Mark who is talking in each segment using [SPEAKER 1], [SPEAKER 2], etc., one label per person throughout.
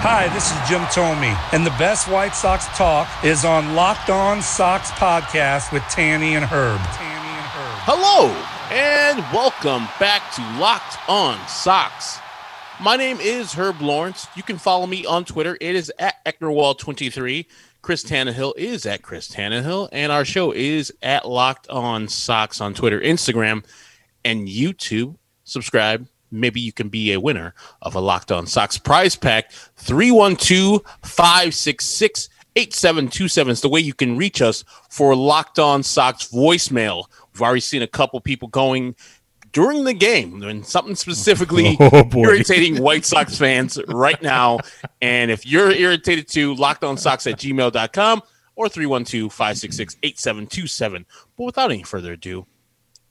[SPEAKER 1] Hi, this is Jim Thome, and the best White Sox talk is on Locked On Sox podcast with Tanny and Herb. Tanny and Herb.
[SPEAKER 2] Hello, and welcome back to Locked On Sox. My name is Herb Lawrence. You can follow me on Twitter. It is at Ecknerwall23. Chris Tannehill is at Chris Tannehill, and our show is at Locked On Sox on Twitter, Instagram, and YouTube. Subscribe. Maybe you can be a winner of a Locked On Sox prize pack. 312 566 8727 is the way you can reach us for Locked On Sox voicemail. We've already seen a couple people going during the game and something specifically
[SPEAKER 3] Oh,
[SPEAKER 2] irritating White Sox fans right now. And if you're irritated to lockedonsocks at gmail.com or 312 566 8727. But without any further ado,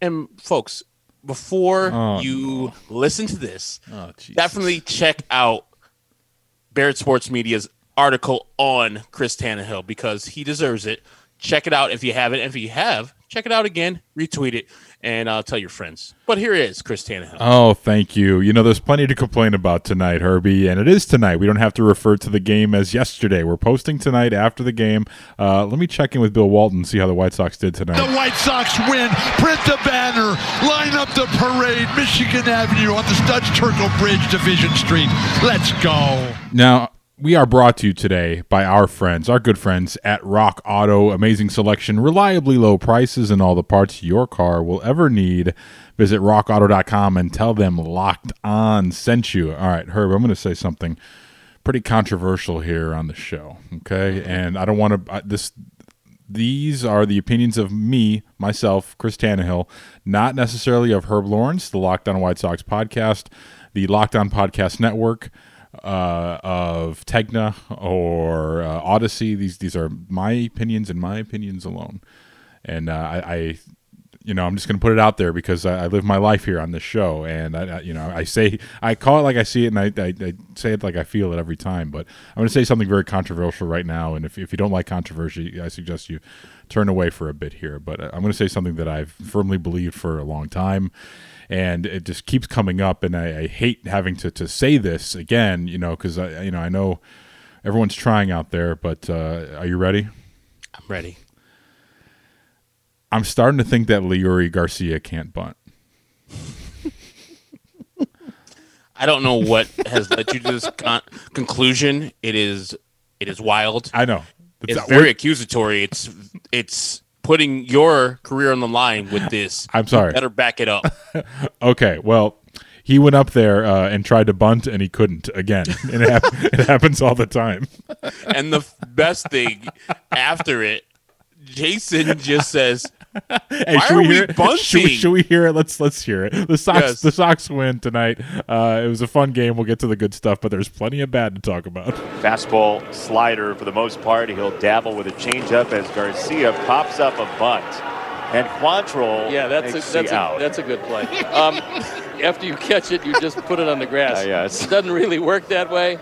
[SPEAKER 2] and folks, before
[SPEAKER 3] Oh,
[SPEAKER 2] you listen to this,
[SPEAKER 3] Oh,
[SPEAKER 2] definitely check out Barrett Sports Media's article on Chris Tannehill because he deserves it. Check it out if you haven't. If you have, check it out again, retweet it, and uh, tell your friends. But here is Chris Tannehill.
[SPEAKER 3] Oh, thank you. You know, there's plenty to complain about tonight, Herbie, and it is tonight. We don't have to refer to the game as yesterday. We're posting tonight after the game. Uh, let me check in with Bill Walton and see how the White Sox did tonight.
[SPEAKER 4] The White Sox win. Print the banner. Line up the parade. Michigan Avenue on the Studs Terkel Bridge, Division Street. Let's go.
[SPEAKER 3] Now, we are brought to you today by our friends, our good friends at Rock Auto. Amazing selection, reliably low prices, and all the parts your car will ever need. Visit rockauto.com and tell them Locked On sent you. All right, Herb, I'm going to say something pretty controversial here on the show, okay? And I don't want to this these are the opinions of me, myself, Chris Tannehill, not necessarily of Herb Lawrence, the Locked On White Sox podcast, the Locked On Podcast Network, uh, of Tegna or uh, Odyssey. These these are my opinions and my opinions alone. And uh, I, I, you know, I'm just going to put it out there because I, I live my life here on this show, and I, I, you know, I say I call it like I see it, and I, I, say it like I feel it every time. But I'm going to say something very controversial right now, and if if you don't like controversy, I suggest you turn away for a bit here. But uh, I'm going to say something that I've firmly believed for a long time and it just keeps coming up and I, I hate having to, to say this again you know because I you know I know everyone's trying out there but uh, are you ready
[SPEAKER 2] I'm ready.
[SPEAKER 3] I'm starting to think that Leury Garcia can't bunt
[SPEAKER 2] I don't know what has led you to this con- conclusion. It is it is wild.
[SPEAKER 3] I know
[SPEAKER 2] It's very accusatory. It's it's putting your career on the line with this.
[SPEAKER 3] I'm sorry.
[SPEAKER 2] You better back it up.
[SPEAKER 3] okay well he went up there uh, and tried to bunt and he couldn't again it, hap- it happens all the time
[SPEAKER 2] and the f- best thing after it, Jason just says,
[SPEAKER 3] Hey,
[SPEAKER 2] Why
[SPEAKER 3] should
[SPEAKER 2] are
[SPEAKER 3] we
[SPEAKER 2] we
[SPEAKER 3] hear it? Should we, should we hear it? Let's let's hear it. The Sox
[SPEAKER 2] Yes.
[SPEAKER 3] the Sox win tonight. Uh, it was a fun game. We'll get to the good stuff, but there's plenty of bad to talk about.
[SPEAKER 5] Fastball slider for the most part. He'll dabble with a changeup as Garcia pops up a bunt. And Quantrill
[SPEAKER 6] Yeah, that's a, that's
[SPEAKER 5] the
[SPEAKER 6] a,
[SPEAKER 5] out.
[SPEAKER 6] that's a good play. Um, after you catch it, you just put it on the grass.
[SPEAKER 5] Uh, yes.
[SPEAKER 6] It doesn't really work that way.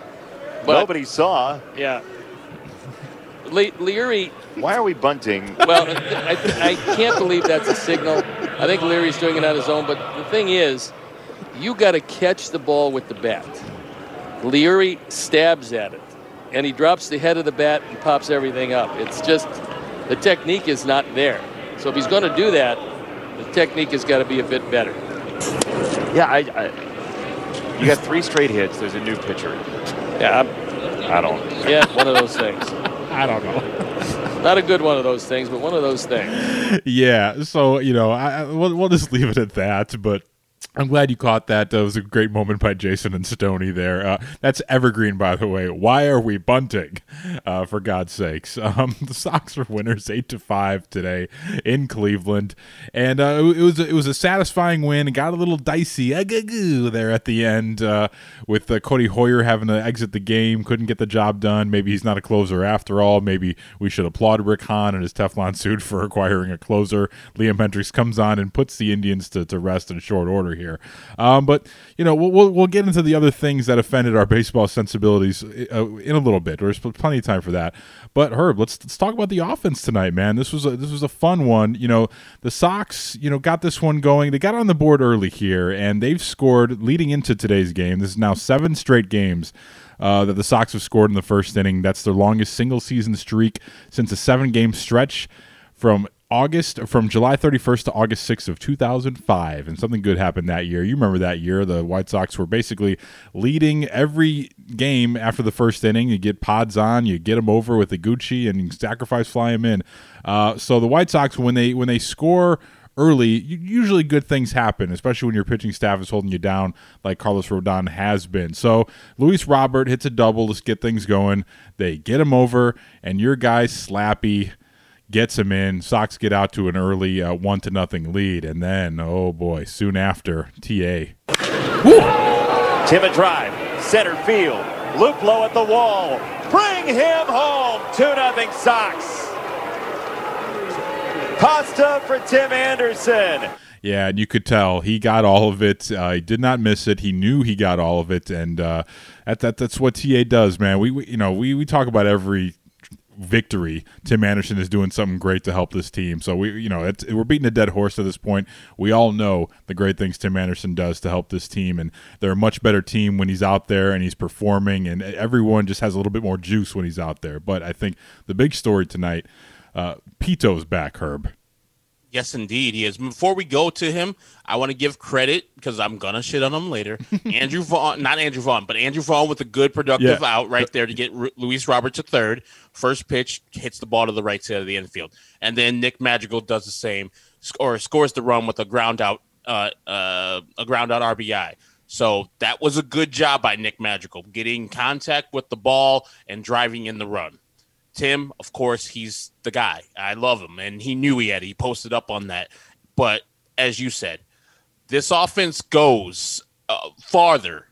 [SPEAKER 6] But
[SPEAKER 5] Nobody saw.
[SPEAKER 6] yeah, Le- Leury.
[SPEAKER 5] Why are we bunting?
[SPEAKER 6] Well, I, I can't believe that's a signal. I think Leury's doing it on his own. But the thing is, you got to catch the ball with the bat. Leury stabs at it, and he drops the head of the bat and pops everything up. It's just the technique is not there. So if he's going to do that, the technique has got to be a bit better.
[SPEAKER 5] Yeah, I, I. You got three straight hits. There's a new pitcher.
[SPEAKER 6] Yeah, I'm-
[SPEAKER 5] I don't.
[SPEAKER 6] yeah, one of those things.
[SPEAKER 3] I don't know.
[SPEAKER 6] Not a good one of those things, but one of those things.
[SPEAKER 3] yeah, so you know, I, we'll, we'll just leave it at that. But I'm glad you caught that. That was a great moment by Jason and Stoney there. Uh, that's evergreen, by the way. Why are we bunting? Uh, for God's sakes, um, the Sox are winners eight to five today in Cleveland, and uh, it was it was a satisfying win. It got a little dicey there at the end uh, with uh, Codi Heuer having to exit the game. Couldn't get the job done. Maybe he's not a closer after all. Maybe we should applaud Rick Hahn and his Teflon suit for acquiring a closer. Liam Hendriks comes on and puts the Indians to, to rest in short order here. Um, but you know, we'll, we'll, we'll get into the other things that offended our baseball sensibilities uh, in a little bit. There's plenty of time for that. But Herb, let's let's talk about the offense tonight, man. This was a this was a fun one. You know, the Sox, you know, got this one going. They got on the board early here, and they've scored leading into today's game. This is now seven straight games. Uh, that the Sox have scored in the first inning. That's their longest single season streak since a seven game stretch from August from July 31st to August 6th of 2005 and something good happened that year. You remember that year the White Sox were basically leading every game after the first inning. You get pods on, you get them over with Iguchi and sacrifice fly them in. Uh, so the White Sox when they when they score early, usually good things happen, especially when your pitching staff is holding you down like Carlos Rodon has been. So Luis Robert hits a double to get things going. They get him over, and your guy Slappy – gets him in. Sox get out to an early uh, one to nothing lead, and then oh boy, soon after TA.
[SPEAKER 5] Woo! Tim drive, center field, loop low at the wall, bring him home. Two nothing Sox. Pasta for Tim Anderson.
[SPEAKER 3] Yeah, and you could tell he got all of it. Uh, he did not miss it. He knew he got all of it, and uh, that, that that's what TA does, man. We, we you know we, we talk about every victory, Tim Anderson is doing something great to help this team. So we, you know, we're beating a dead horse at this point. We all know the great things Tim Anderson does to help this team, and they're a much better team when he's out there and he's performing, and everyone just has a little bit more juice when he's out there. But I think the big story tonight, uh, Pito's back, Herb.
[SPEAKER 2] Yes, indeed, he is. Before we go to him, I want to give credit because I'm gonna shit on him later. Andrew Vaughn, not Andrew Vaughn, but Andrew Vaughn with a good productive yeah. out right there to get R- Luis Robert to third. First pitch hits the ball to the right side of the infield, and then Nick Madrigal does the same, or scores the run with a ground out, uh, uh, a ground out RBI. So that was a good job by Nick Madrigal, getting contact with the ball and driving in the run. Tim, of course, he's the guy. I love him, and he knew he had. He posted up on that. But as you said, this offense goes uh, farther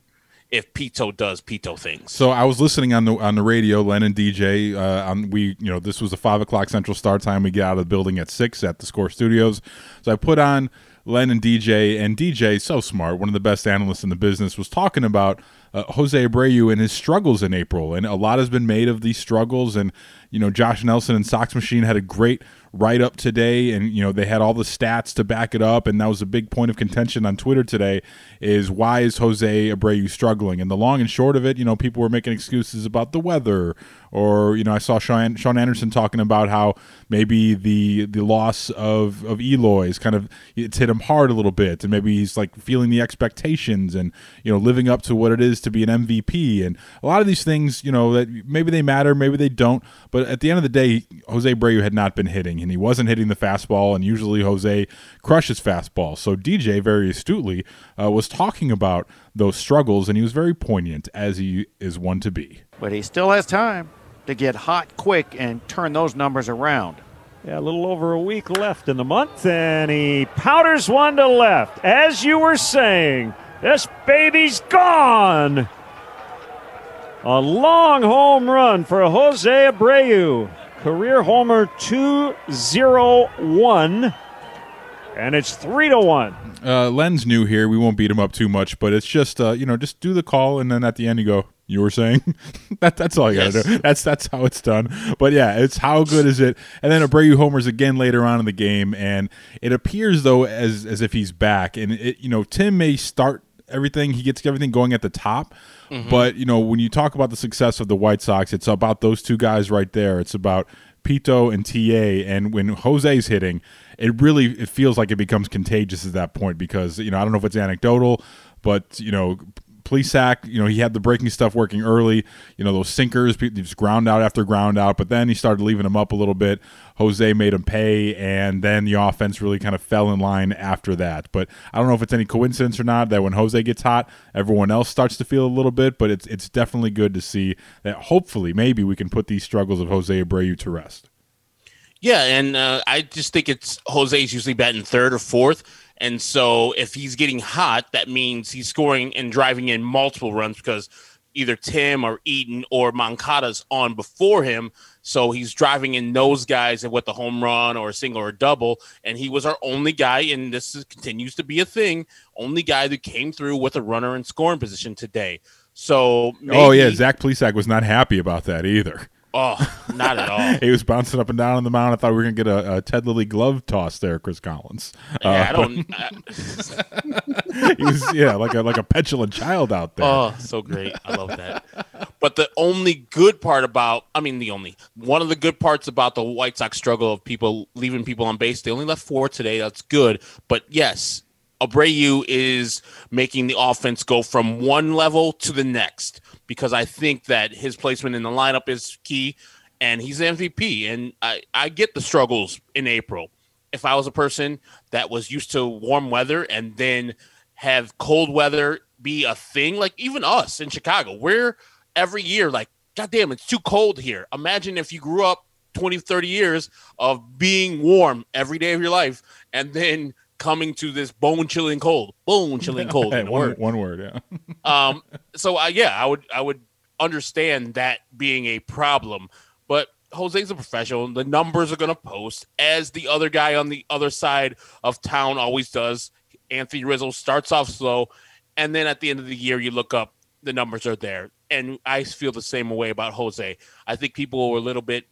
[SPEAKER 2] if Pito does Pito things.
[SPEAKER 3] So I was listening on the on the radio, Len and DJ. Uh, on we, you know, this was a five o'clock Central start time. We get out of the building at six at the Score Studios. So I put on Len and DJ, and DJ, so smart, one of the best analysts in the business, was talking about uh, Jose Abreu and his struggles in April, and a lot has been made of these struggles. And you know, Josh Nelson and Sox Machine had a great write up today, and you know they had all the stats to back it up, and that was a big point of contention on Twitter today. Is why is Jose Abreu struggling? And the long and short of it, you know, people were making excuses about the weather, or you know, I saw Sean, Sean Anderson talking about how maybe the the loss of of Eloy is kind of it's hit him hard a little bit, and maybe he's like feeling the expectations and you know living up to what it is to be an MVP, and a lot of these things, you know, that maybe they matter, maybe they don't, but at the end of the day, Jose Abreu had not been hitting and he wasn't hitting the fastball. And usually Jose crushes fastball. So DJ very astutely uh, was talking about those struggles, and he was very poignant as he is one to be.
[SPEAKER 7] But he still has time to get hot quick and turn those numbers around.
[SPEAKER 8] Yeah, a little over a week left in the month, and he powders one to left. As you were saying, this baby's gone. A long home run for Jose Abreu. Career homer 201. And it's three to one.
[SPEAKER 3] Uh, Len's new here. We won't beat him up too much, but it's just uh, you know, just do the call, and then at the end you go, "You were saying." that that's all you gotta yes. do. That's that's how it's done. But yeah, it's how good is it? And then Abreu homers again later on in the game, and it appears though as as if he's back. And it, you know, Tim may start everything. He gets everything going at the top, Mm-hmm. But you know, when you talk about the success of the White Sox, it's about those two guys right there. It's about Pito and TA, and when Jose's hitting, it really it feels like it becomes contagious at that point because you know I don't know if it's anecdotal, but you know Plesac, you know, he had the breaking stuff working early. You know, those sinkers, just ground out after ground out. But then he started leaving them up a little bit. Jose made him pay, and then the offense really kind of fell in line after that. But I don't know if it's any coincidence or not that when Jose gets hot, everyone else starts to feel a little bit. But it's it's definitely good to see that. Hopefully, maybe we can put these struggles of Jose Abreu to rest.
[SPEAKER 2] Yeah, and uh, I just think it's Jose's usually batting third or fourth. And so if he's getting hot, that means he's scoring and driving in multiple runs because either Tim or Eaton or Moncada's on before him. So he's driving in those guys and with the home run or a single or a double. And he was our only guy, and this is, continues to be a thing, only guy that came through with a runner in scoring position today. So maybe,
[SPEAKER 3] oh yeah, Zach Plesac was not happy about that either.
[SPEAKER 2] Oh, not at all.
[SPEAKER 3] he was bouncing up and down on the mound. I thought we were gonna get a, a Ted Lilly glove toss there, Chris Collins.
[SPEAKER 2] Yeah,
[SPEAKER 3] Uh,
[SPEAKER 2] I don't.
[SPEAKER 3] but- he was yeah, like a like a petulant child out there.
[SPEAKER 2] Oh, so great. I love that. But the only good part about, I mean, the only one of the good parts about the White Sox struggle of people leaving people on base, they only left four today. That's good. But yes, Abreu is making the offense go from one level to the next because I think that his placement in the lineup is key and he's the MVP. And I, I get the struggles in April. If I was a person that was used to warm weather and then have cold weather be a thing, like even us in Chicago, we're every year like, God damn, it's too cold here. Imagine if you grew up 20, 30 years of being warm every day of your life and then coming to this bone chilling cold, bone chilling cold.
[SPEAKER 3] one,
[SPEAKER 2] word.
[SPEAKER 3] one word, yeah.
[SPEAKER 2] um so I yeah i would i would understand that being a problem but jose's a professional. The numbers are going to post as the other guy on the other side of town always does. Anthony rizzo starts off slow and then at the end of the year you look up the numbers are there. And i feel the same way about jose. I think people were a little bit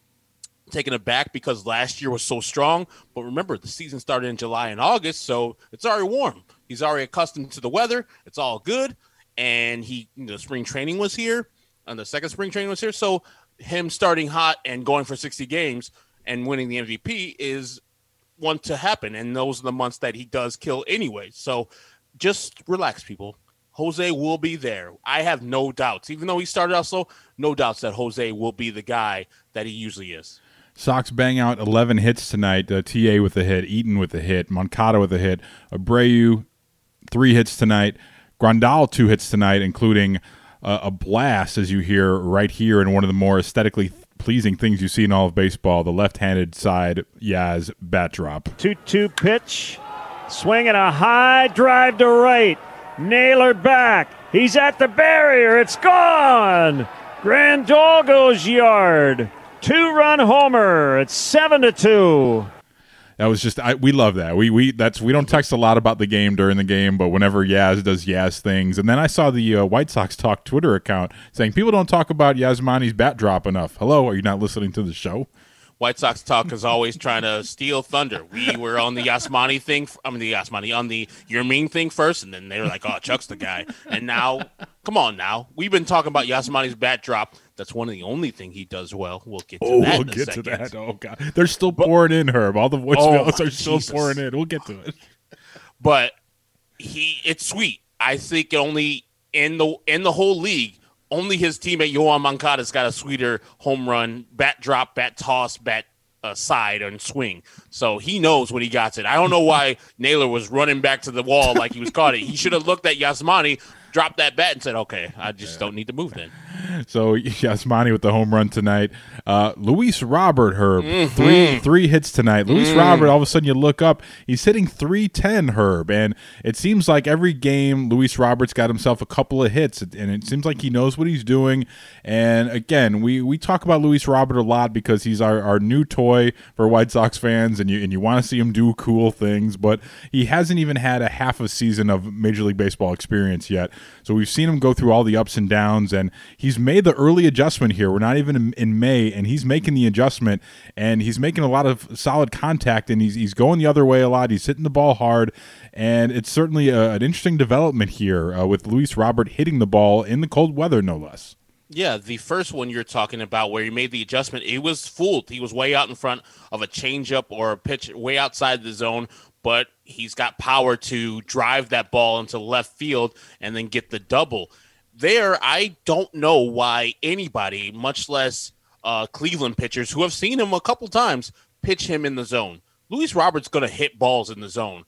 [SPEAKER 2] taken aback because last year was so strong. But remember, the season started in July and August, so it's already warm. He's already accustomed to the weather. It's all good. And he, the spring training was here, and the second spring training was here. So him starting hot and going for 60 games and winning the MVP is one to happen. And those are the months that he does kill anyway. So just relax, people. Jose will be there. I have no doubts. Even though he started out slow, no doubts that Jose will be the guy that he usually is.
[SPEAKER 3] Sox bang out 11 hits tonight. Uh, TA with a hit, Eaton with a hit, Moncada with a hit, Abreu three hits tonight, Grandal two hits tonight, including uh, a blast, as you hear right here in one of the more aesthetically pleasing things you see in all of baseball, the left-handed side Yaz bat drop.
[SPEAKER 8] 2-2 pitch. Swinging a high drive to right. Naylor back. He's at the barrier. It's gone. Grandal goes yard. Two-run homer. It's seven to two.
[SPEAKER 3] That was just I, we love that. We we that's we don't text a lot about the game during the game, but whenever Yaz does Yaz things, and then I saw the uh, White Sox talk Twitter account saying people don't talk about Yasmani's bat drop enough. Hello, are you not listening to the show?
[SPEAKER 2] White Sox talk is always trying to steal thunder. We were on the Yasmani thing. I mean, the Yasmani on the Yermin thing first, and then they were like, "Oh, Chuck's the guy." And now, come on, now we've been talking about Yasmani's bat drop. That's one of the only thing he does well. We'll get to
[SPEAKER 3] Oh,
[SPEAKER 2] that.
[SPEAKER 3] we'll
[SPEAKER 2] in a
[SPEAKER 3] get to that. Oh god, they're still pouring in Herb. All the voicemails
[SPEAKER 2] Oh,
[SPEAKER 3] are still
[SPEAKER 2] Jesus.
[SPEAKER 3] pouring in. We'll get to it.
[SPEAKER 2] but he it's sweet. I think only in the in the whole league, only his teammate Yoán Moncada's got a sweeter home run, bat drop, bat toss, bat uh, side and swing. So he knows when he got it. I don't know why Naylor was running back to the wall like he was caught it. He should have looked at Yasmani, dropped that bat, and said, "Okay, I just don't need to move then."
[SPEAKER 3] So Yasmani with the home run tonight. Uh, Luis Robert Herb
[SPEAKER 2] Mhm.
[SPEAKER 3] three three hits tonight. Luis
[SPEAKER 2] Mm.
[SPEAKER 3] Robert. All of a sudden you look up, he's hitting three ten Herb, and it seems like every game Luis Roberts got himself a couple of hits, and it seems like he knows what he's doing. And again, we we talk about Luis Robert a lot because he's our, our new toy for White Sox fans, and you and you want to see him do cool things, but he hasn't even had a half a season of Major League Baseball experience yet. So we've seen him go through all the ups and downs, and he's made the early adjustment here. We're not even in, in May, and he's making the adjustment, and he's making a lot of solid contact, and he's he's going the other way a lot. He's hitting the ball hard, and it's certainly a, an interesting development here uh, with Luis Robert hitting the ball in the cold weather, no less.
[SPEAKER 2] Yeah, the first one you're talking about where he made the adjustment, he was fooled. He was way out in front of a changeup or a pitch way outside the zone, but he's got power to drive that ball into left field and then get the double. There, I don't know why anybody, much less uh, Cleveland pitchers who have seen him a couple times, pitch him in the zone. Luis Roberts going to hit balls in the zone,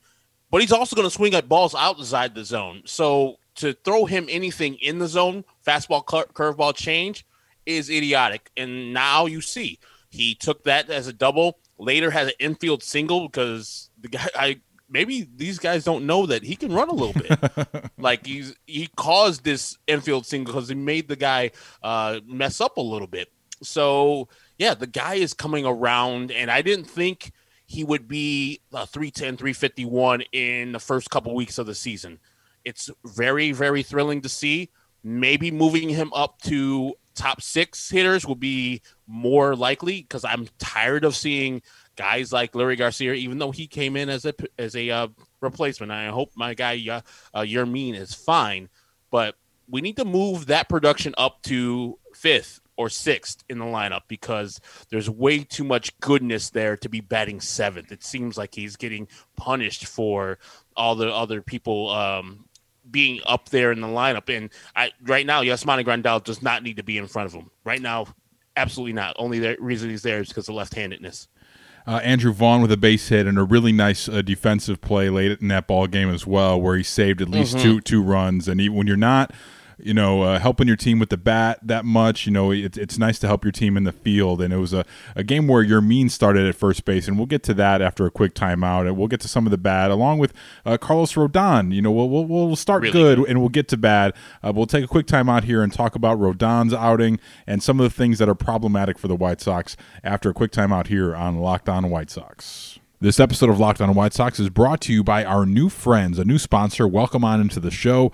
[SPEAKER 2] but he's also going to swing at balls outside the zone. So to throw him anything in the zone, fastball, curveball change, is idiotic. And now you see he took that as a double. Later had an infield single because the guy I maybe these guys don't know that he can run a little bit. like he's he caused this infield single because he made the guy uh, mess up a little bit. So yeah, the guy is coming around, and I didn't think he would be a 310, 351 in the first couple weeks of the season. It's very, very thrilling to see. Maybe moving him up to top six hitters will be more likely because I'm tired of seeing guys like Larry Garcia, even though he came in as a as a uh, replacement. I hope my guy uh, uh, Yermin is fine, but we need to move that production up to fifth or sixth in the lineup because there's way too much goodness there to be batting seventh. It seems like he's getting punished for all the other people um, being up there in the lineup. And I right now, Yasmani Grandal does not need to be in front of him. Right now, absolutely not. Only the reason he's there is because of left-handedness.
[SPEAKER 3] Uh, Andrew Vaughn with a base hit and a really nice uh, defensive play late in that ball game as well, where he saved at least mm-hmm. two two runs. And even when you're not you know, uh, helping your team with the bat that much. You know, it, it's nice to help your team in the field. And it was a, a game where Yermin started at first base, and we'll get to that after a quick timeout. And we'll get to some of the bad, along with uh, Carlos Rodon. You know, we'll, we'll, we'll start really good, good, and we'll get to bad. Uh, we'll take a quick timeout here and talk about Rodon's outing and some of the things that are problematic for the White Sox after a quick timeout here on Locked On White Sox. This episode of Locked On White Sox is brought to you by our new friends, a new sponsor. Welcome on into the show.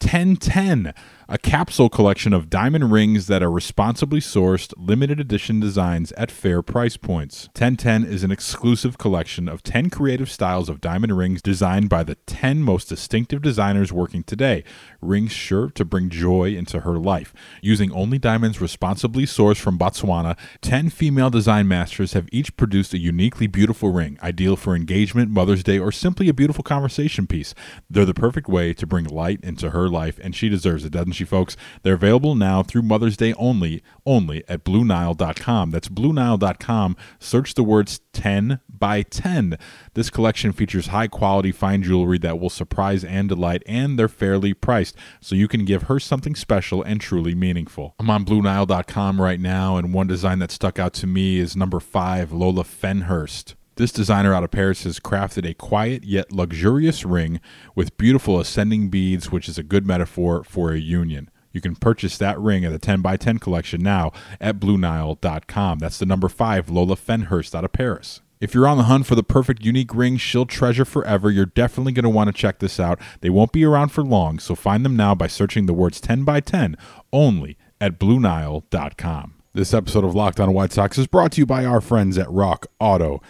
[SPEAKER 3] 1010 a capsule collection of diamond rings that are responsibly sourced, limited edition designs at fair price points. 1010 is an exclusive collection of 10 creative styles of diamond rings designed by the 10 most distinctive designers working today. Rings sure to bring joy into her life. Using only diamonds responsibly sourced from Botswana, 10 female design masters have each produced a uniquely beautiful ring, ideal for engagement, Mother's Day, or simply a beautiful conversation piece. They're the perfect way to bring light into her life, and she deserves it, doesn't she, folks? They're available now through Mother's Day only, only at BlueNile.com. That's BlueNile.com. Search the words 10 by 10. This collection features high quality fine jewelry that will surprise and delight, and they're fairly priced, so you can give her something special and truly meaningful. I'm on BlueNile.com right now, and one design that stuck out to me is number 5, Lola Fenhurst. This designer out of Paris has crafted a quiet yet luxurious ring with beautiful ascending beads, which is a good metaphor for a union. You can purchase that ring at the 10 by 10 collection now at BlueNile.com. That's the number 5 Lola Fenhurst out of Paris. If you're on the hunt for the perfect unique ring she'll treasure forever, you're definitely going to want to check this out. They won't be around for long, so find them now by searching the words 10 by 10 only at BlueNile.com. This episode of Locked On White Sox is brought to you by our friends at RockAuto.com.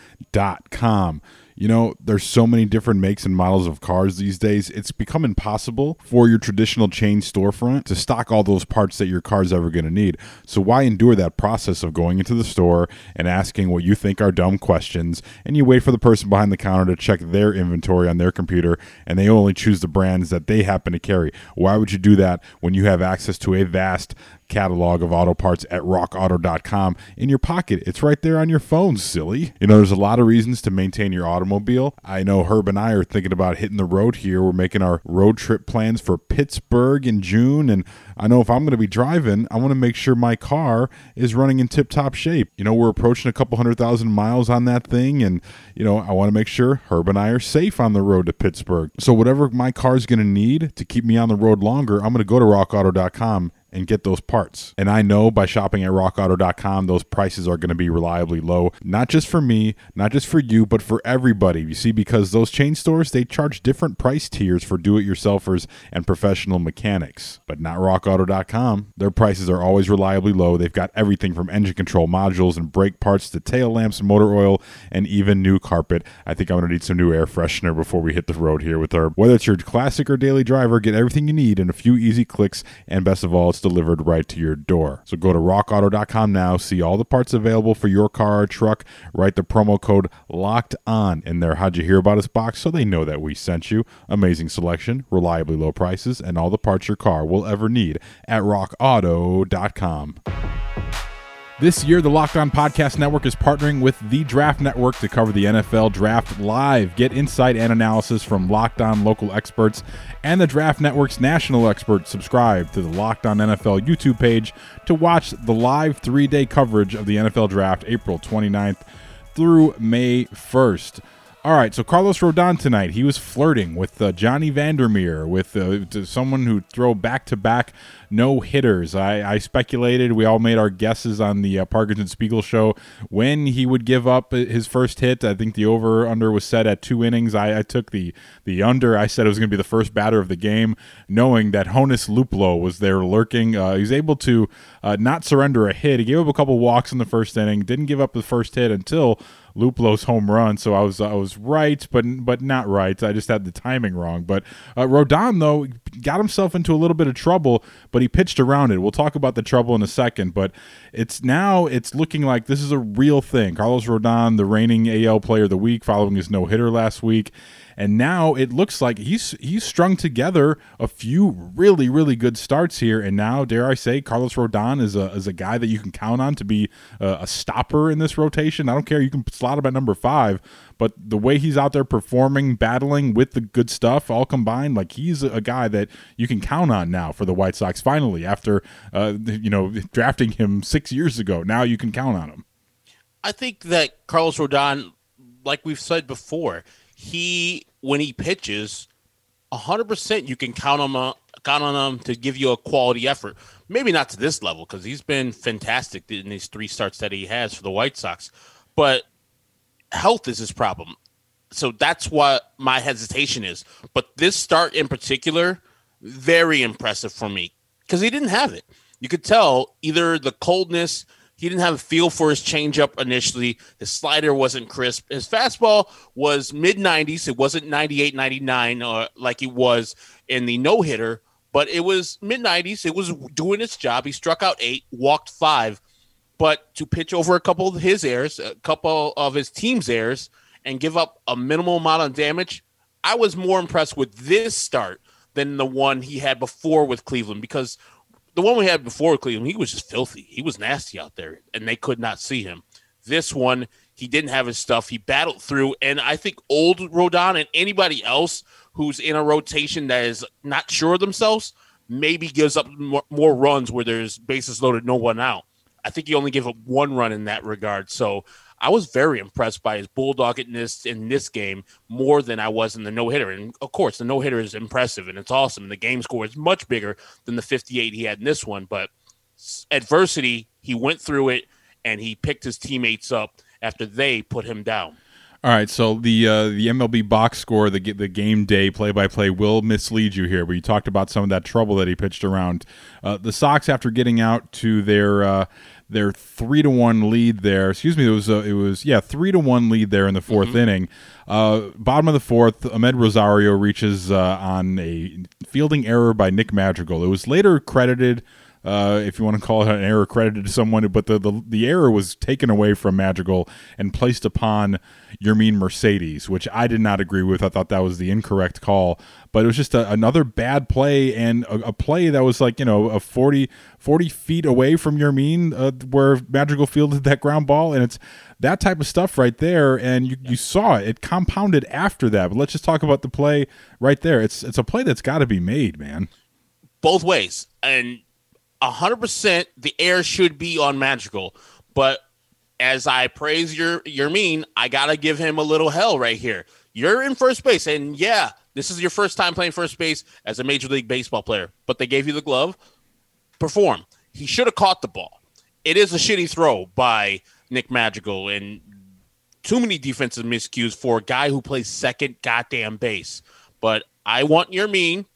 [SPEAKER 3] You know, there's so many different makes and models of cars these days. It's become impossible for your traditional chain storefront to stock all those parts that your car's ever going to need. So why endure that process of going into the store and asking what you think are dumb questions and you wait for the person behind the counter to check their inventory on their computer and they only choose the brands that they happen to carry. Why would you do that when you have access to a vast catalog of auto parts at rockauto.com in your pocket. It's right there on your phone, silly. You know, there's a lot of reasons to maintain your automobile. I know Herb and I are thinking about hitting the road here. We're making our road trip plans for Pittsburgh in June. And I know if I'm going to be driving, I want to make sure my car is running in tip top shape. You know, we're approaching a couple hundred thousand miles on that thing. And, you know, I want to make sure Herb and I are safe on the road to Pittsburgh. So, whatever my car is going to need to keep me on the road longer, I'm going to go to rockauto.com and get those parts. And I know by shopping at rockauto.com, those prices are going to be reliably low, not just for me, not just for you, but for everybody. You see, because those chain stores, they charge different price tiers for do it yourselfers and professional mechanics, but not rockauto.com. Their prices are always reliably low. They've got everything from engine control modules and brake parts to tail lamps, motor oil, and even new carpet. I think I'm going to need some new air freshener before we hit the road here with our. Whether it's your classic or daily driver, get everything you need in a few easy clicks, and best of all, it's delivered right to your door. So go to rockauto.com now, see all the parts available for your car or truck, write the promo code locked on in their How'd You Hear About Us box so they know that we sent you. Amazing selection, reliably low prices, and all the parts your car will ever need at rockauto.com. This year, the Locked On Podcast Network is partnering with the Draft Network to cover the NFL Draft live. Get insight and analysis from Locked On local experts and the Draft Network's national experts. Subscribe to the Locked On NFL YouTube page to watch the live three day coverage of the NFL Draft April 29th through May 1st. All right, so Carlos Rodon tonight, he was flirting with uh, Johnny Vander Meer, with uh, someone who throw back to back no hitters. I, I, speculated, we all made our guesses on the uh, Parkins and Spiegel show when he would give up his first hit. I think the over under was set at two innings. I, I took the the under. I said it was going to be the first batter of the game, knowing that Honus Luplow was there lurking. Uh, he was able to uh, not surrender a hit. He gave up a couple walks in the first inning, didn't give up the first hit until Luplow's home run. So I was I was right, but but not right. I just had the timing wrong. But uh, Rodon though got himself into a little bit of trouble, but he pitched around it. We'll talk about the trouble in a second. But it's now it's looking like this is a real thing. Carlos Rodon, the reigning AL Player of the Week, following his no hitter last week and now it looks like he's he's strung together a few really really good starts here, and now dare I say, Carlos Rodon is a is a guy that you can count on to be a, a stopper in this rotation. I don't care, you can slot him at number five, but the way he's out there performing, battling with the good stuff all combined, like he's a guy that you can count on now for the White Sox. Finally, after uh, you know drafting him six years ago, now you can count on him.
[SPEAKER 2] I think that Carlos Rodon, like we've said before, he when he pitches, hundred percent you can count on him uh, count on him to give you a quality effort. Maybe not to this level because he's been fantastic in these three starts that he has for the White Sox, but health is his problem. So that's what my hesitation is. But this start in particular, very impressive for me because he didn't have it. You could tell either the coldness he didn't have a feel for his changeup initially. His slider wasn't crisp. His fastball was mid 90s. It wasn't 98, 99 uh, like he was in the no hitter, but it was mid 90s. It was doing its job. He struck out eight, walked five. But to pitch over a couple of his errors, a couple of his team's errors, and give up a minimal amount of damage, I was more impressed with this start than the one he had before with Cleveland because the one we had before Cleveland, he was just filthy. He was nasty out there, and they could not see him. This one, he didn't have his stuff. He battled through, and I think old Rodon and anybody else who's in a rotation that is not sure of themselves maybe gives up more, more runs where there's bases loaded, no one out. I think he only gave up one run in that regard. So I was very impressed by his bulldoggedness in this game more than I was in the no hitter. And of course, the no hitter is impressive and it's awesome. And the game score is much bigger than the 58 he had in this one. But adversity, he went through it and he picked his teammates up after they put him down.
[SPEAKER 3] All right, so the uh, the MLB box score, the the game day play by play will mislead you here. You talked about some of that trouble that he pitched around. Uh, the Sox, after getting out to their uh, their three to one lead there. Excuse me, it was uh, it was yeah three to one lead there in the 4th mm-hmm. inning. Uh, bottom of the fourth, Amed Rosario reaches uh, on a fielding error by Nick Madrigal. It was later credited. Uh, if you want to call it an error credited to someone, but the, the, the error was taken away from Madrigal and placed upon Yermin Mercedes, which I did not agree with. I thought that was the incorrect call, but it was just a, another bad play and a, a, play that was like, you know, a 40, 40 feet away from Yermin uh, where Madrigal fielded that ground ball. And it's that type of stuff right there. And you, you saw it. It compounded after that. But let's just talk about the play right there. It's, it's a play that's got to be made, man.
[SPEAKER 2] Both ways. And 100% the air should be on Magical, But as I praise your your mean, I gotta give him a little hell right here. You're in first base, and yeah, this is your first time playing first base as a major league baseball player, but they gave you the glove. Perform. He should have caught the ball. It is a shitty throw by Nick Magical and too many defensive miscues for a guy who plays second goddamn base. But I want Yermin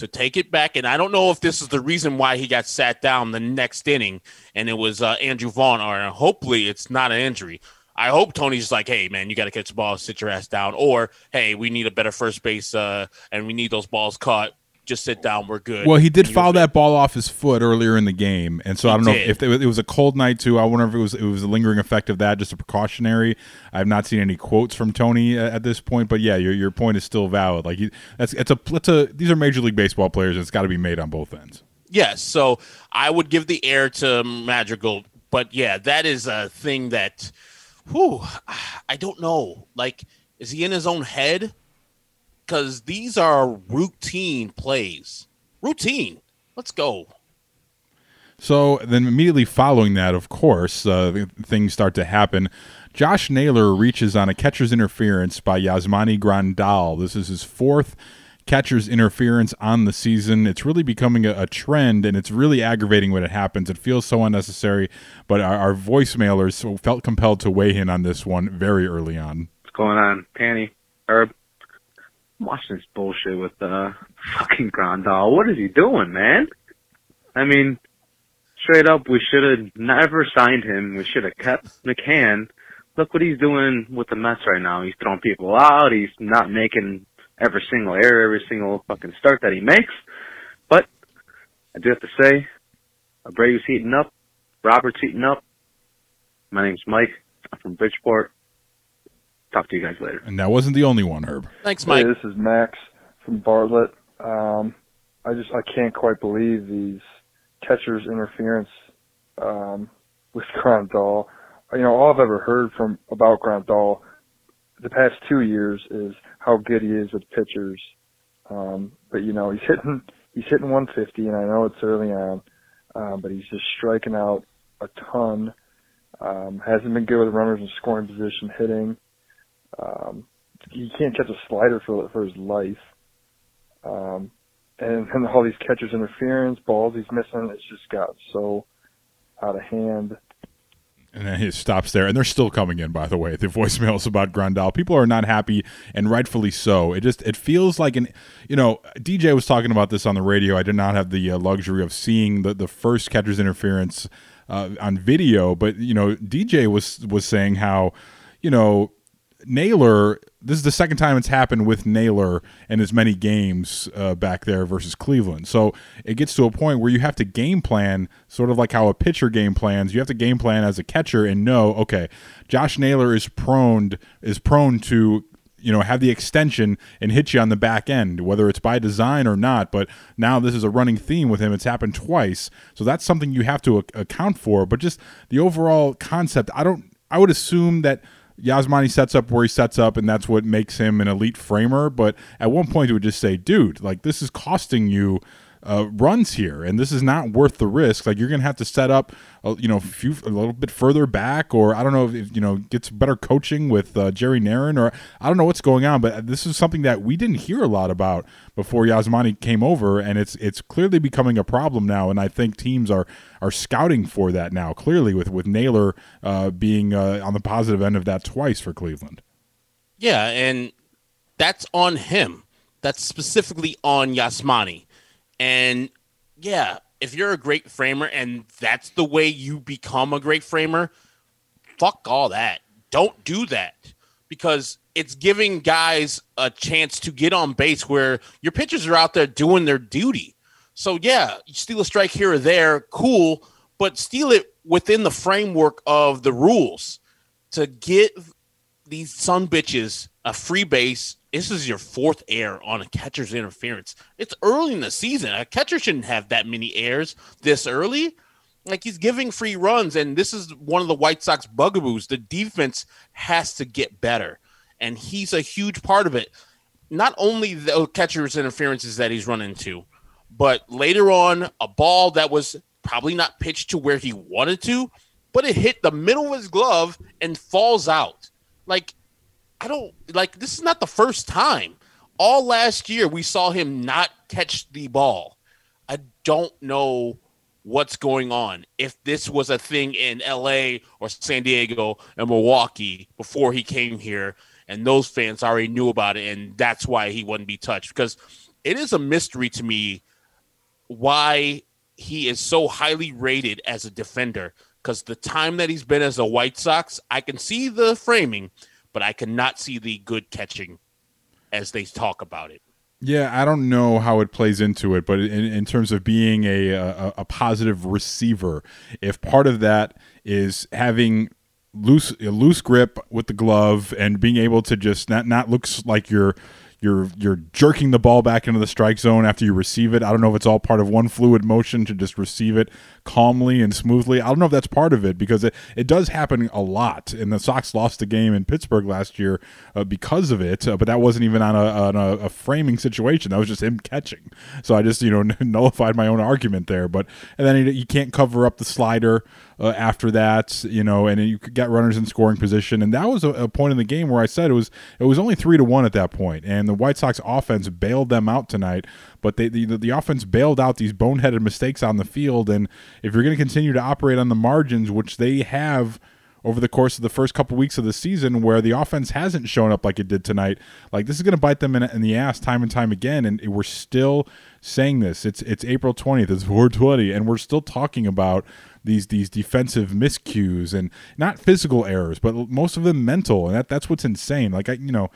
[SPEAKER 2] to take it back. And I don't know if this is the reason why he got sat down the next inning and it was uh, Andrew Vaughn, or hopefully it's not an injury. I hope Tony's just like, hey, man, you got to catch the ball, sit your ass down. Or, hey, we need a better first base uh, and we need those balls caught just sit down. We're good.
[SPEAKER 3] Well, he did foul that ball off his foot earlier in the game, and so he I don't did. know if it was a cold night too. I wonder if it was it was a lingering effect of that, just a precautionary. I've not seen any quotes from Tony uh, at this point, but yeah, your your point is still valid. Like he, that's it's a it's a these are major league baseball players. and It's got to be made on both ends.
[SPEAKER 2] Yes, so I would give the air to Madrigal, but yeah, that is a thing that, whew, I don't know. Like, is he in his own head? Because these are routine plays. Routine. Let's go.
[SPEAKER 3] So then, immediately following that, of course, uh, things start to happen. Josh Naylor reaches on a catcher's interference by Yasmani Grandal. This is his fourth catcher's interference on the season. It's really becoming a, a, trend, and it's really aggravating when it happens. It feels so unnecessary, but our, our voicemailers felt compelled to weigh in on this one very early on.
[SPEAKER 9] What's going on, Tanny? Herb? Watching this bullshit with uh, fucking Grandal. What is he doing, man? I mean, straight up, we should have never signed him. We should have kept McCann. Look what he's doing with the Mets right now. He's throwing people out. He's not making every single error, every single fucking start that he makes. But I do have to say, Abreu's heating up. Robert's heating up. My name's Mike. I'm from Bridgeport. Talk to you guys later.
[SPEAKER 3] And that wasn't the only one, Herb.
[SPEAKER 2] Thanks, Mike.
[SPEAKER 10] Hey, this is Max from Bartlett. Um, I just I can't quite believe these catcher's interference um, with Grandal. You know, all I've ever heard from about Grandal the past two years is how good he is with pitchers. Um, but you know, he's hitting he's hitting 150, and I know it's early on, um, but he's just striking out a ton. Um, hasn't been good with runners in scoring position hitting. Um, he can't catch a slider for for his life. Um, and, and all these catchers interference balls he's missing, it's just got so out of hand.
[SPEAKER 3] And then he stops there, and they're still coming in. By the way, the voicemails about Grandal. People are not happy, and rightfully so. It just it feels like an, you know, DJ was talking about this on the radio. I did not have the uh, luxury of seeing the the first catcher's interference uh, on video, but you know, DJ was was saying how, you know, Naylor this is the second time it's happened with Naylor in as many games uh, back there versus Cleveland. So it gets to a point where you have to game plan, sort of like how a pitcher game plans. You have to game plan as a catcher and know, okay, Josh Naylor is prone is prone to you know have the extension and hit you on the back end, whether it's by design or not. But now this is a running theme with him. It's happened twice, so that's something you have to account for. But just the overall concept, I don't. I would assume that Yasmani sets up where he sets up, and that's what makes him an elite framer. But at one point, he would just say, "Dude, like this is costing you." Uh, runs here, and this is not worth the risk. Like you're gonna have to set up, a, you know, a, few, a little bit further back, or I don't know if you know gets better coaching with uh, Jerry Narron, or I don't know what's going on. But this is something that we didn't hear a lot about before Yasmani came over, and it's it's clearly becoming a problem now. And I think teams are are scouting for that now. Clearly, with with Naylor uh, being uh, on the positive end of that twice for Cleveland.
[SPEAKER 2] Yeah, and that's on him. That's specifically on Yasmani and yeah, if you're a great framer and that's the way you become a great framer, fuck all that. Don't do that because it's giving guys a chance to get on base where your pitchers are out there doing their duty. So yeah, you steal a strike here or there, cool, but steal it within the framework of the rules to get these son bitches a free base this is your fourth error on a catcher's interference. It's early in the season. A catcher shouldn't have that many errors this early. Like he's giving free runs, and this is one of the White Sox bugaboos. The defense has to get better, and he's a huge part of it. Not only the catcher's interferences that he's run into, but later on, a ball that was probably not pitched to where he wanted to, but it hit the middle of his glove and falls out. Like I don't like this is not the first time. All last year we saw him not catch the ball. I don't know what's going on. If this was a thing in LA or San Diego and Milwaukee before he came here and those fans already knew about it and that's why he wouldn't be touched because it is a mystery to me why he is so highly rated as a defender because the time that he's been as a White Sox, I can see the framing but I cannot see the good catching as they talk about it.
[SPEAKER 3] Yeah, I don't know how it plays into it, but in, in terms of being a, a, a positive receiver, if part of that is having loose a loose grip with the glove and being able to just not not looks like you're you're you're jerking the ball back into the strike zone after you receive it. I don't know if it's all part of one fluid motion to just receive it calmly and smoothly. I don't know if that's part of it because it, it does happen a lot. And the Sox lost the game in Pittsburgh last year uh, because of it, uh, but that wasn't even on a, on a, a framing situation. That was just him catching. So I just you know nullified my own argument there. But and then you can't cover up the slider uh, after that, you know, and you got runners in scoring position, and that was a, a, point in the game where I said it was it was only three to one at that point, and the White Sox offense bailed them out tonight. But they, the the offense bailed out these boneheaded mistakes on the field, and if you're going to continue to operate on the margins, which they have over the course of the first couple weeks of the season where the offense hasn't shown up like it did tonight. Like this is going to bite them in, in, the ass time and time again, and we're still saying this. It's it's April twentieth. It's four twenty, and we're still talking about these these defensive miscues and not physical errors, but most of them mental, and that that's what's insane. Like I, you know,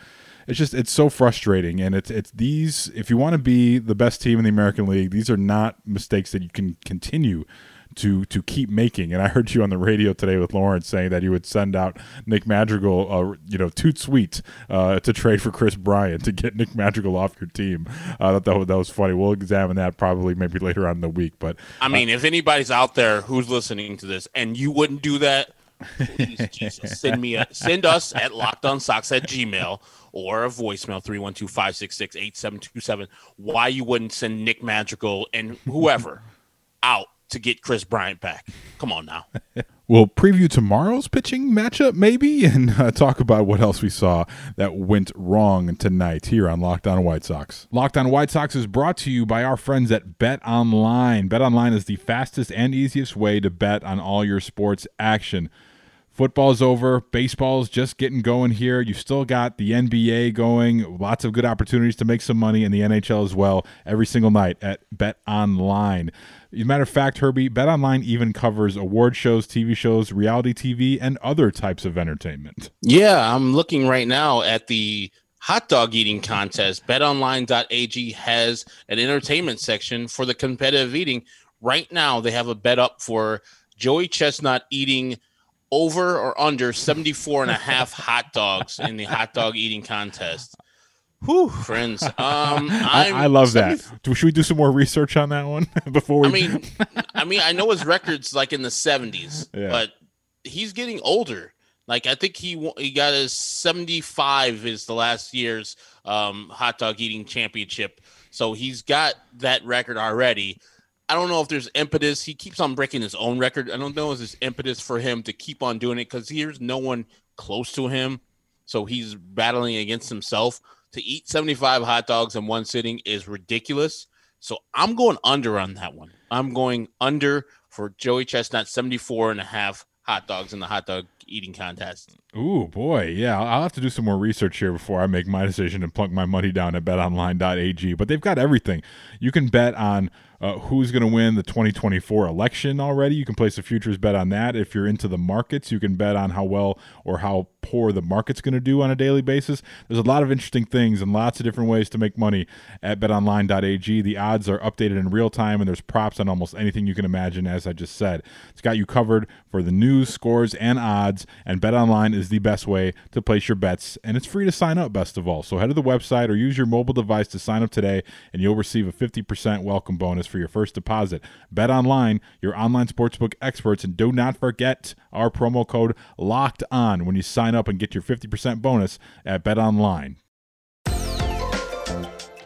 [SPEAKER 3] it's just it's so frustrating, and it's it's these. If you want to be the best team in the American League, these are not mistakes that you can continue to to keep making. And I heard you on the radio today with Lawrence saying that you would send out Nick Madrigal, uh, you know, toot sweet uh, to trade for Kris Bryant to get Nick Madrigal off your team. Uh, that, that, that was funny. We'll examine that probably maybe later on in the week. But
[SPEAKER 2] I mean, if anybody's out there who's listening to this and you wouldn't do that, please Jesus, send me a, send us at lockedonsocks at gmail or a voicemail 312-566-8727 why you wouldn't send Nick Madrigal and whoever out to get Kris Bryant back. Come on now.
[SPEAKER 3] we'll preview tomorrow's pitching matchup, maybe, and uh, talk about what else we saw that went wrong tonight here on Locked On White Sox. Locked On White Sox is brought to you by our friends at Bet Online. Bet Online is the fastest and easiest way to bet on all your sports action. Football's over. Baseball's just getting going here. You've still got the NBA going. Lots of good opportunities to make some money in the NHL as well every single night at Bet Online. As a matter of fact, Herbie, Bet Online even covers award shows, TV shows, reality TV, and other types of entertainment.
[SPEAKER 2] Yeah, I'm looking right now at the hot dog eating contest. BetOnline.ag has an entertainment section for the competitive eating. Right now, they have a bet up for Joey Chestnut eating – over or under 74 and a half hot dogs in the hot dog eating contest. Whew, friends. Um,
[SPEAKER 3] I, I, love 70... that. Should we do some more research on that one before we?
[SPEAKER 2] I mean, I mean, I know his record's like in the 70s, yeah. but he's getting older. Like I think he he got his 75 is the last year's um, hot dog eating championship, so he's got that record already. I don't know if there's impetus. He keeps on breaking his own record. I don't know if there's impetus for him to keep on doing it because here's no one close to him. So he's battling against himself. To eat 75 hot dogs in one sitting is ridiculous. So I'm going under on that one. I'm going under for Joey Chestnut, 74 and a half hot dogs in the hot dog eating contest.
[SPEAKER 3] Ooh, boy. Yeah, I'll have to do some more research here before I make my decision and plunk my money down at betonline.ag. But they've got everything. You can bet on uh, who's going to win the 2024 election already. You can place a futures bet on that. If you're into the markets, you can bet on how well or how poor the market's going to do on a daily basis. There's a lot of interesting things and lots of different ways to make money at betonline.ag. The odds are updated in real time and there's props on almost anything you can imagine, as I just said. It's got you covered for the news, scores, and odds, and BetOnline is the best way to place your bets, and it's free to sign up, best of all. So head to the website or use your mobile device to sign up today, and you'll receive a 50% welcome bonus for your first deposit. Bet online, your online sportsbook experts, and do not forget our promo code locked on when you sign up and get your 50% bonus at Bet Online.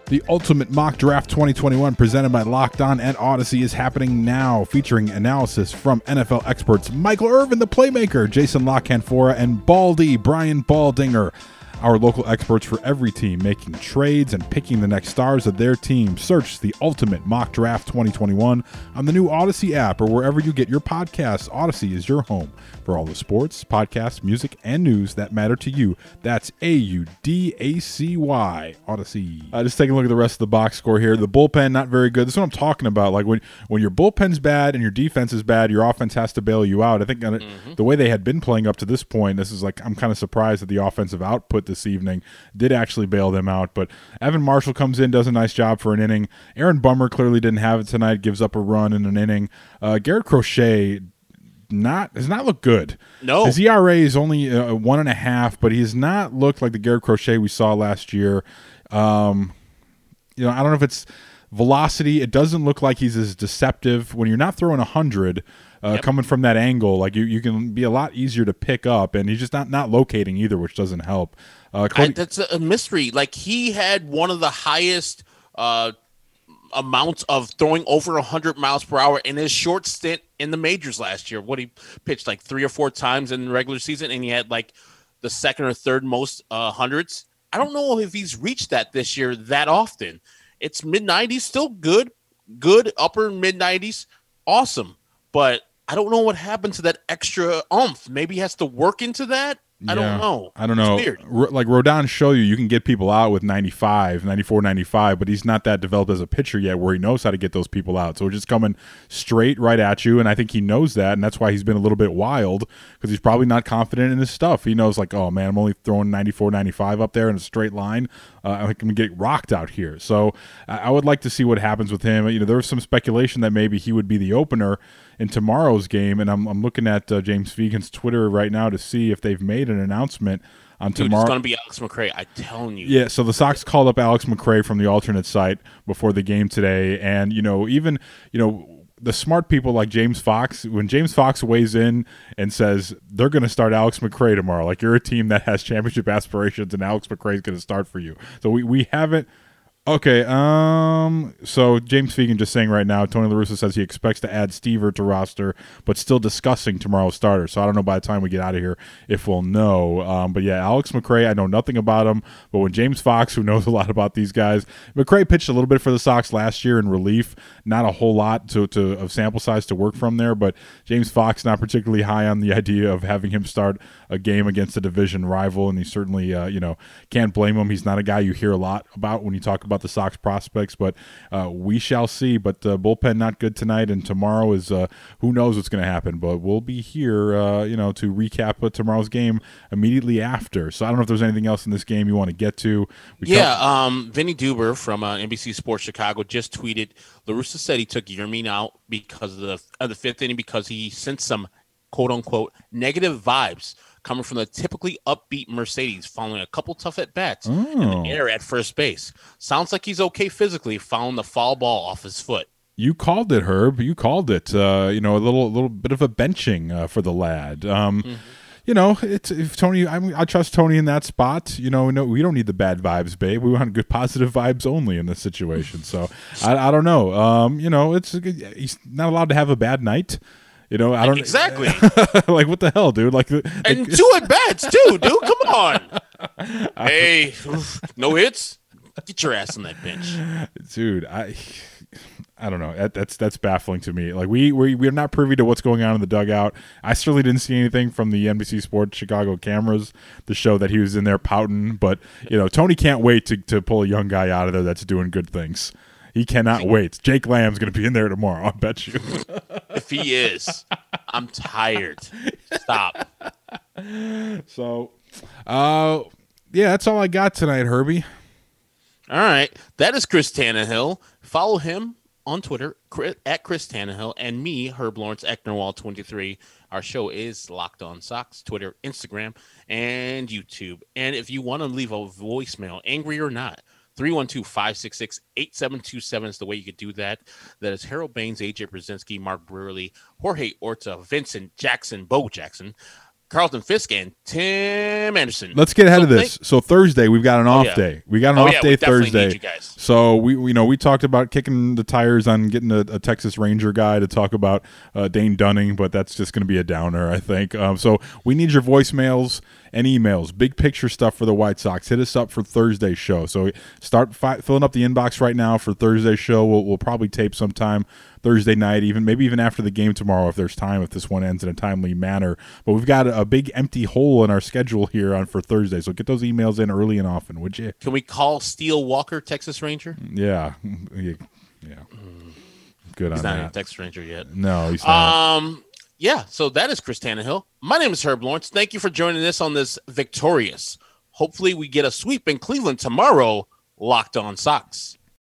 [SPEAKER 3] The Ultimate Mock Draft 2021 presented by Locked On and Audacy is happening now, featuring analysis from NFL experts Michael Irvin, the playmaker, Jason La Canfora, and Baldy Brian Baldinger our local experts for every team making trades and picking the next stars of their team. Search the Ultimate Mock Draft 2021 on the new Audacy app or wherever you get your podcasts. Audacy is your home for all the sports, podcasts, music, and news that matter to you. That's A U D A C Y, Audacy. Uh, just taking a look at the rest of the box score here. The bullpen, not very good. This is what I'm talking about. Like when, when your bullpen's bad and your defense is bad, your offense has to bail you out. I think mm-hmm. the way they had been playing up to this point, this is like, I'm kind of surprised at the offensive output this evening did actually bail them out. But Evan Marshall comes in, does a nice job for an inning. Aaron Bummer clearly didn't have it tonight, gives up a run in an inning. Uh, Garrett Crochet not does not look good.
[SPEAKER 2] No,
[SPEAKER 3] his ERA is only uh, one and a half, but he has not looked like the Garrett Crochet we saw last year. Um, you know, I don't know if it's velocity. It doesn't look like he's as deceptive when you're not throwing a hundred. Uh,
[SPEAKER 2] Yep.
[SPEAKER 3] Coming from that angle, like you, you can be a lot easier to pick up, and he's just not not locating either, which doesn't help. Uh,
[SPEAKER 2] I, that's a, a mystery. Like he had one of the highest uh, amounts of throwing over 100 miles per hour in his short stint in the majors last year. What he pitched like three or four times in the regular season, and he had like the second or third most uh, hundreds. I don't know if he's reached that this year that often. It's mid 90s, still good, good upper mid 90s, awesome. But I don't know what happened to that extra umph. Maybe he has to work into that. I
[SPEAKER 3] Yeah.
[SPEAKER 2] don't know.
[SPEAKER 3] I don't know. R- like Rodon show you, you can get people out with 95, 94, 95, but he's not that developed as a pitcher yet where he knows how to get those people out. So we're just coming straight right at you. And I think he knows that. And that's why he's been a little bit wild because he's probably not confident in his stuff. He knows, like, oh man, I'm only throwing 94, 95 up there in a straight line. Uh, I'm going to get rocked out here. So I I would like to see what happens with him. You know, there was some speculation that maybe he would be the opener in tomorrow's game, and I'm, I'm looking at uh, James Fegan's Twitter right now to see if they've made an announcement on
[SPEAKER 2] Dude,
[SPEAKER 3] tomorrow.
[SPEAKER 2] it's going to be Alex McRae. I'm telling you.
[SPEAKER 3] Yeah, so the Sox called up Alex McRae from the alternate site before the game today, and you know, even you know, the smart people like James Fox, when James Fox weighs in and says they're going to start Alex McRae tomorrow, like you're a team that has championship aspirations, and Alex McRae is going to start for you. So we we haven't. Okay, um, so James Fegan just saying right now, Tony La Russa says he expects to add Stiever to roster, but still discussing tomorrow's starter. So I don't know by the time we get out of here if we'll know. Um, but yeah, Alex McRae, I know nothing about him, but when James Fox, who knows a lot about these guys, McRae pitched a little bit for the Sox last year in relief, not a whole lot to, to of sample size to work from there, but James Fox not particularly high on the idea of having him start a game against a division rival, and he certainly, uh, you know, can't blame him. He's not a guy you hear a lot about when you talk about the Sox prospects, but uh, we shall see. But uh, bullpen not good tonight, and tomorrow is uh, who knows what's going to happen. But we'll be here, uh, you know, to recap uh, tomorrow's game immediately after. So I don't know if there's anything else in this game you want to get to. We
[SPEAKER 2] yeah,
[SPEAKER 3] talked-
[SPEAKER 2] um, Vinny Duber from uh, NBC Sports Chicago just tweeted. La Russa said he took Yermin out because of the of the fifth inning because he sent some quote unquote negative vibes coming from the typically upbeat Mercedes following a couple tough at bats in
[SPEAKER 3] Oh.
[SPEAKER 2] the air at first base. Sounds like he's okay physically, found the foul ball off his foot.
[SPEAKER 3] You called it, Herb. You called it. Uh, you know, a little, little bit of a benching uh, for the lad. Um,
[SPEAKER 2] Mm-hmm.
[SPEAKER 3] You know, it's if Tony. I, mean, I trust Tony in that spot. You know, no, we don't need the bad vibes, babe. We want good, positive vibes only in this situation. So I, I don't know. Um, you know, it's he's not allowed to have a bad night. You know, I don't
[SPEAKER 2] Exactly.
[SPEAKER 3] like what the hell, dude. Like,
[SPEAKER 2] And two at bats too, dude. Come on. Hey, no hits. Get your ass on that bench.
[SPEAKER 3] dude i i don't know that, that's that's baffling to me like we, we we're not privy to what's going on in the dugout i certainly didn't see anything from the nbc sports chicago cameras to show that he was in there pouting but you know tony can't wait to, to pull a young guy out of there that's doing good things he cannot wait jake lamb's going to be in there tomorrow i bet you
[SPEAKER 2] If he is, I'm tired. Stop.
[SPEAKER 3] so uh yeah that's all i got tonight herbie
[SPEAKER 2] All right. That is Chris Tannehill. Follow him on Twitter at Chris Tannehill and me, Herb Lawrence Ecknerwall23. Our show is Locked On Sox, Twitter, Instagram, and YouTube. And if you want to leave a voicemail, angry or not, 312 566 8727 is the way you could do that. That is Harold Baines, AJ Pierzynski, Mark Buehrle, Jorge Orta, Vincent Jackson, Bo Jackson, Carlton Fisk, and Tim Anderson.
[SPEAKER 3] Let's get ahead
[SPEAKER 2] So
[SPEAKER 3] of this. so Thursday we've got an
[SPEAKER 2] Oh,
[SPEAKER 3] off
[SPEAKER 2] yeah.
[SPEAKER 3] day. We got an
[SPEAKER 2] Oh,
[SPEAKER 3] off
[SPEAKER 2] yeah,
[SPEAKER 3] day Thursday.
[SPEAKER 2] need you guys.
[SPEAKER 3] So we you know we talked about kicking the tires on getting a, a Texas Ranger guy to talk about uh, Dane Dunning, but that's just going to be a downer, I think. Um, so we need your voicemails and emails, big picture stuff for the White Sox. Hit us up for Thursday's show. So start fi- filling up the inbox right now for Thursday's show. We'll, we'll probably tape sometime Thursday night, even maybe even after the game tomorrow if there's time, if this one ends in a timely manner. But we've got a, a big empty hole in our schedule here on for Thursday. So get those emails in early and often, would you?
[SPEAKER 2] Can we call Steele Walker Texas Ranger?
[SPEAKER 3] Yeah, yeah, yeah. Good
[SPEAKER 2] He's
[SPEAKER 3] on
[SPEAKER 2] not
[SPEAKER 3] that.
[SPEAKER 2] a Texas Ranger yet.
[SPEAKER 3] No, he's not.
[SPEAKER 2] Um, yeah. So that is Chris Tannehill. My name is Herb Lawrence. Thank you for joining us on this victorious. Hopefully, we get a sweep in Cleveland tomorrow. Locked on Sox.